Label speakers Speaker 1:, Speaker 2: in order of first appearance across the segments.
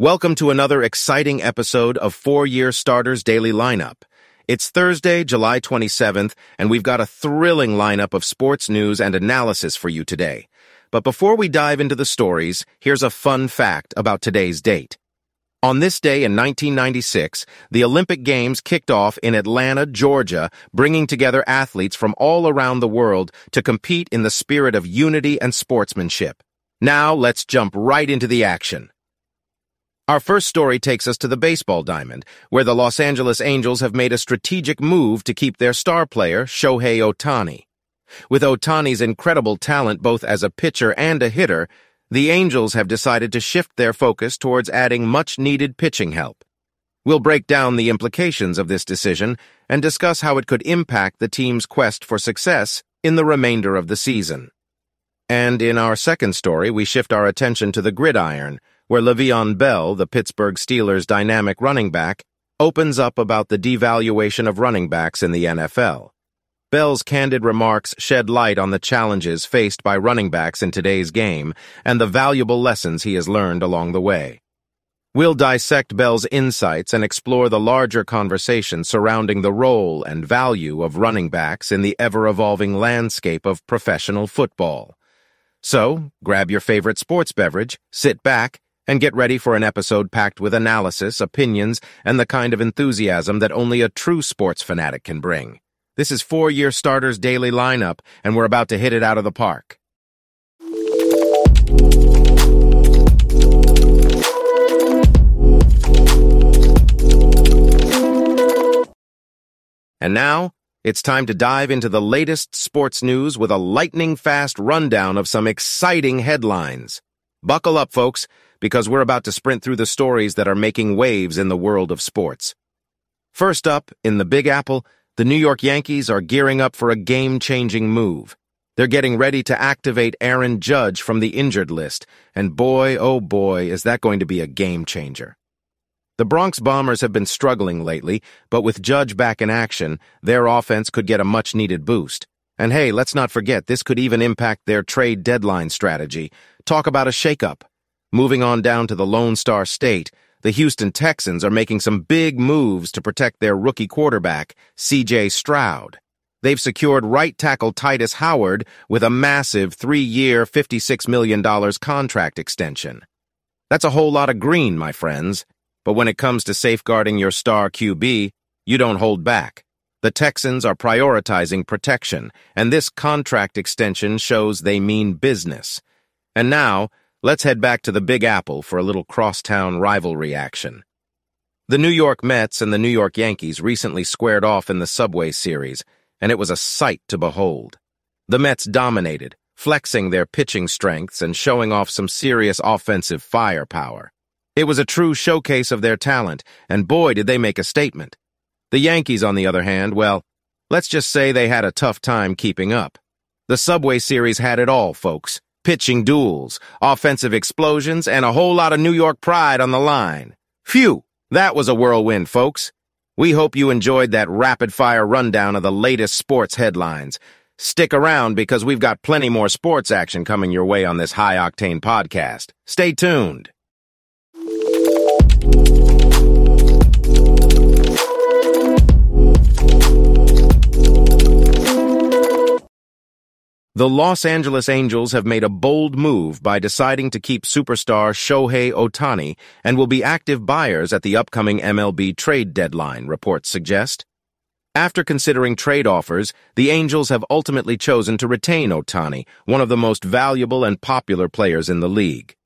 Speaker 1: Welcome to another exciting episode of Four Year Starters Daily Lineup. It's Thursday, July 27th, and we've got a thrilling lineup of sports news and analysis for you today. But before we dive into the stories, here's a fun fact about today's date. On this day in 1996, the Olympic Games kicked off in Atlanta, Georgia, bringing together athletes from all around the world to compete in the spirit of unity and sportsmanship. Now let's jump right into the action. Our first story takes us to the baseball diamond, where the Los Angeles Angels have made a strategic move to keep their star player, Shohei Ohtani. With Ohtani's incredible talent both as a pitcher and a hitter, the Angels have decided to shift their focus towards adding much-needed pitching help. We'll break down the implications of this decision and discuss how it could impact the team's quest for success in the remainder of the season. And in our second story, we shift our attention to the gridiron, where Le'Veon Bell, the Pittsburgh Steelers' dynamic running back, opens up about the devaluation of running backs in the NFL. Bell's candid remarks shed light on the challenges faced by running backs in today's game and the valuable lessons he has learned along the way. We'll dissect Bell's insights and explore the larger conversation surrounding the role and value of running backs in the ever-evolving landscape of professional football. So, grab your favorite sports beverage, sit back, and get ready for an episode packed with analysis, opinions, and the kind of enthusiasm that only a true sports fanatic can bring. This is Four Year Starters Daily Lineup, and we're about to hit it out of the park. And now, it's time to dive into the latest sports news with a lightning-fast rundown of some exciting headlines. Buckle up, folks, because we're about to sprint through the stories that are making waves in the world of sports. First up, in the Big Apple, the New York Yankees are gearing up for a game-changing move. They're getting ready to activate Aaron Judge from the injured list, and boy, oh boy, is that going to be a game-changer. The Bronx Bombers have been struggling lately, but with Judge back in action, their offense could get a much-needed boost. And hey, let's not forget, this could even impact their trade deadline strategy. Talk about a shakeup. Moving on down to the Lone Star State, the Houston Texans are making some big moves to protect their rookie quarterback, C.J. Stroud. They've secured right tackle Tytus Howard with a massive three-year, $56 million contract extension. That's a whole lot of green, my friends. But when it comes to safeguarding your star QB, you don't hold back. The Texans are prioritizing protection, and this contract extension shows they mean business. And now, Let's head back to the Big Apple for a little crosstown rivalry action. The New York Mets and the New York Yankees recently squared off in the Subway Series, and it was a sight to behold. The Mets dominated, flexing their pitching strengths and showing off some serious offensive firepower. It was a true showcase of their talent, and boy, did they make a statement. The Yankees, on the other hand, well, let's just say they had a tough time keeping up. The Subway Series had it all, folks pitching duels, offensive explosions, and a whole lot of New York pride on the line. Phew, that was a whirlwind, folks. We hope you enjoyed that rapid-fire rundown of the latest sports headlines. Stick around because we've got plenty more sports action coming your way on this high-octane podcast. Stay tuned. The Los Angeles Angels have made a bold move by deciding to keep superstar Shohei Ohtani and will be active buyers at the upcoming MLB trade deadline, reports suggest. After considering trade offers, the Angels have ultimately chosen to retain Ohtani, one of the most valuable and popular players in the league.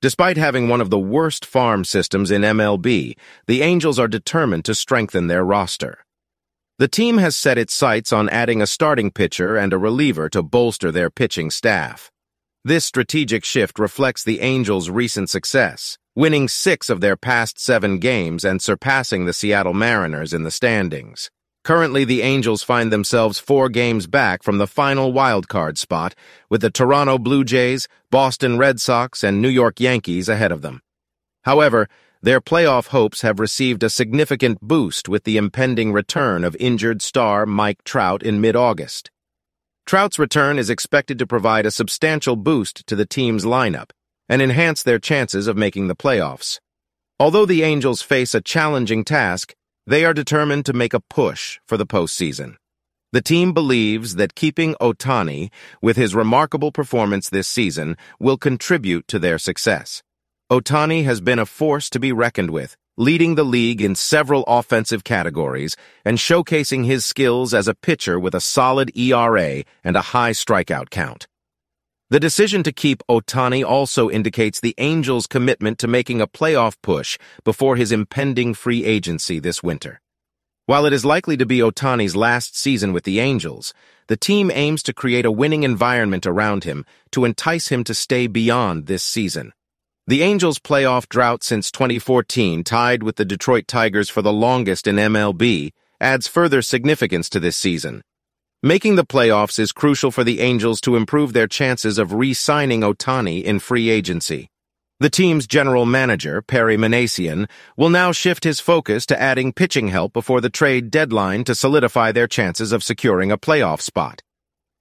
Speaker 1: Despite having one of the worst farm systems in MLB, the Angels are determined to strengthen their roster. The team has set its sights on adding a starting pitcher and a reliever to bolster their pitching staff. This strategic shift reflects the Angels' recent success, winning six of their past seven games and surpassing the Seattle Mariners in the standings. Currently, the Angels find themselves four games back from the final wildcard spot, with the Toronto Blue Jays, Boston Red Sox, and New York Yankees ahead of them. However, their playoff hopes have received a significant boost with the impending return of injured star Mike Trout in mid-August. Trout's return is expected to provide a substantial boost to the team's lineup and enhance their chances of making the playoffs. Although the Angels face a challenging task, they are determined to make a push for the postseason. The team believes that keeping Ohtani, with his remarkable performance this season, will contribute to their success. Ohtani has been a force to be reckoned with, leading the league in several offensive categories and showcasing his skills as a pitcher with a solid ERA and a high strikeout count. The decision to keep Ohtani also indicates the Angels' commitment to making a playoff push before his impending free agency this winter. While it is likely to be Ohtani's last season with the Angels, the team aims to create a winning environment around him to entice him to stay beyond this season. The Angels' playoff drought since 2014, tied with the Detroit Tigers for the longest in MLB, adds further significance to this season. Making the playoffs is crucial for the Angels to improve their chances of re-signing Ohtani in free agency. The team's general manager, Perry Minasian, will now shift his focus to adding pitching help before the trade deadline to solidify their chances of securing a playoff spot.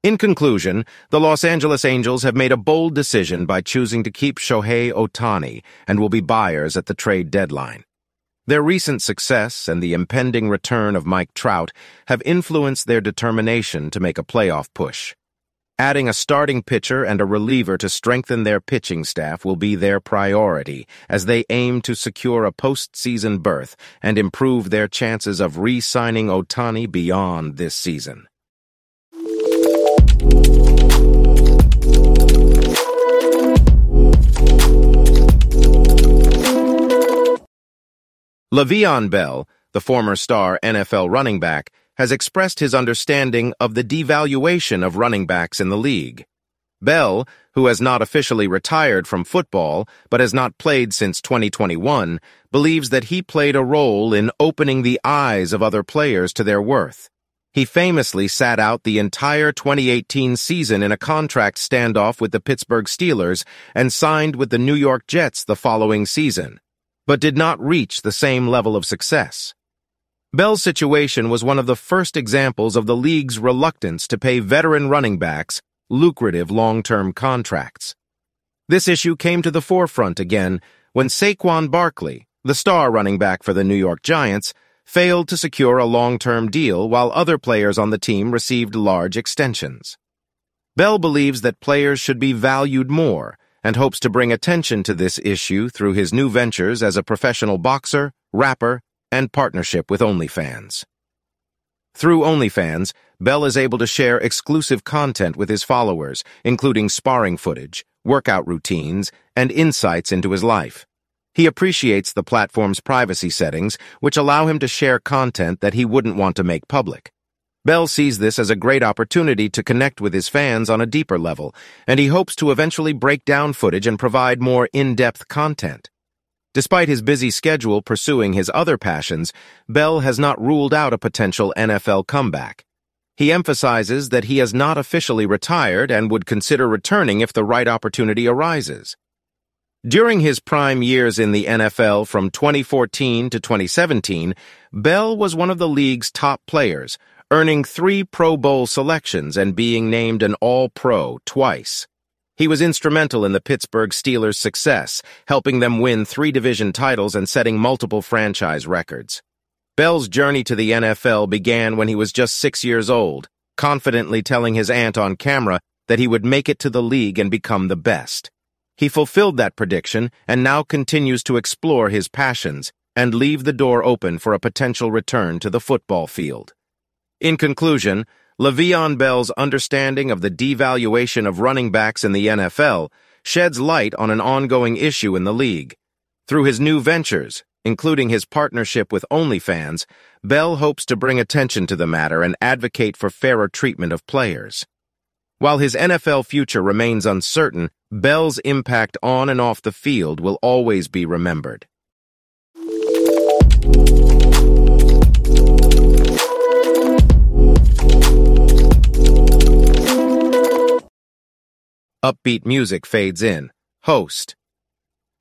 Speaker 1: In conclusion, the Los Angeles Angels have made a bold decision by choosing to keep Shohei Ohtani and will be buyers at the trade deadline. Their recent success and the impending return of Mike Trout have influenced their determination to make a playoff push. Adding a starting pitcher and a reliever to strengthen their pitching staff will be their priority as they aim to secure a postseason berth and improve their chances of re-signing Ohtani beyond this season. Le'Veon Bell, the former star NFL running back, has expressed his understanding of the devaluation of running backs in the league. Bell, who has not officially retired from football but has not played since 2021, believes that he played a role in opening the eyes of other players to their worth. He famously sat out the entire 2018 season in a contract standoff with the Pittsburgh Steelers and signed with the New York Jets the following season, but did not reach the same level of success. Bell's situation was one of the first examples of the league's reluctance to pay veteran running backs lucrative long-term contracts. This issue came to the forefront again when Saquon Barkley, the star running back for the New York Giants, failed to secure a long-term deal while other players on the team received large extensions. Bell believes that players should be valued more and hopes to bring attention to this issue through his new ventures as a professional boxer, rapper, and partnership with OnlyFans. Through OnlyFans, Bell is able to share exclusive content with his followers, including sparring footage, workout routines, and insights into his life. He appreciates the platform's privacy settings, which allow him to share content that he wouldn't want to make public. Bell sees this as a great opportunity to connect with his fans on a deeper level, and he hopes to eventually break down footage and provide more in-depth content. Despite his busy schedule pursuing his other passions, Bell has not ruled out a potential NFL comeback. He emphasizes that he has not officially retired and would consider returning if the right opportunity arises. During his prime years in the NFL from 2014 to 2017, Bell was one of the league's top players, earning three Pro Bowl selections and being named an All-Pro twice. He was instrumental in the Pittsburgh Steelers' success, helping them win three division titles and setting multiple franchise records. Bell's journey to the NFL began when he was just six years old, confidently telling his aunt on camera that he would make it to the league and become the best. He fulfilled that prediction and now continues to explore his passions and leave the door open for a potential return to the football field. In conclusion, Le'Veon Bell's understanding of the devaluation of running backs in the NFL sheds light on an ongoing issue in the league. Through his new ventures, including his partnership with OnlyFans, Bell hopes to bring attention to the matter and advocate for fairer treatment of players. While his NFL future remains uncertain, Bell's impact on and off the field will always be remembered. Upbeat music fades in. Host.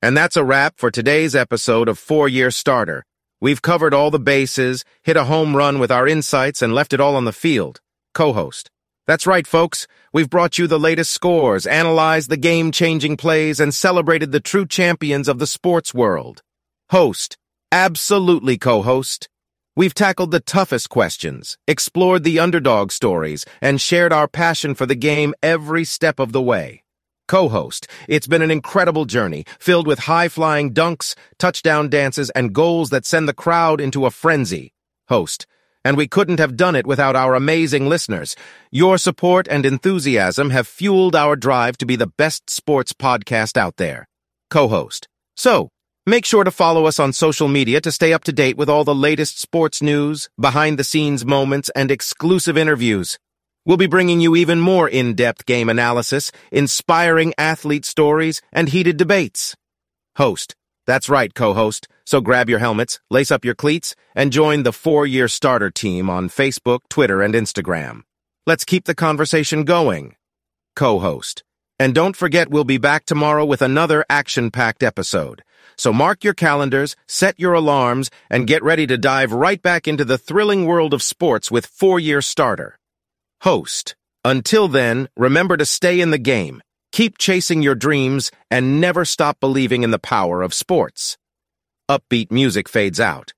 Speaker 1: And that's a wrap for today's episode of Four Year Starter. We've covered all the bases, hit a home run with our insights, and left it all on the field. Co-host. That's right, folks. We've brought you the latest scores, analyzed the game-changing plays, and celebrated the true champions of the sports world. Host. Absolutely co-host. We've tackled the toughest questions, explored the underdog stories, and shared our passion for the game every step of the way. Co-host, it's been an incredible journey, filled with high-flying dunks, touchdown dances, and goals that send the crowd into a frenzy. Host, and we couldn't have done it without our amazing listeners. Your support and enthusiasm have fueled our drive to be the best sports podcast out there. Co-host. So, make sure to follow us on social media to stay up to date with all the latest sports news, behind-the-scenes moments, and exclusive interviews. We'll be bringing you even more in-depth game analysis, inspiring athlete stories, and heated debates. Host. That's right, co-host. So grab your helmets, lace up your cleats, and join the four-year starter team on Facebook, Twitter, and Instagram. Let's keep the conversation going. Co-host. And don't forget we'll be back tomorrow with another action-packed episode. So mark your calendars, set your alarms, and get ready to dive right back into the thrilling world of sports with four-year starter. Host. Until then, remember to stay in the game, Keep chasing your dreams and never stop believing in the power of sports. Upbeat music fades out.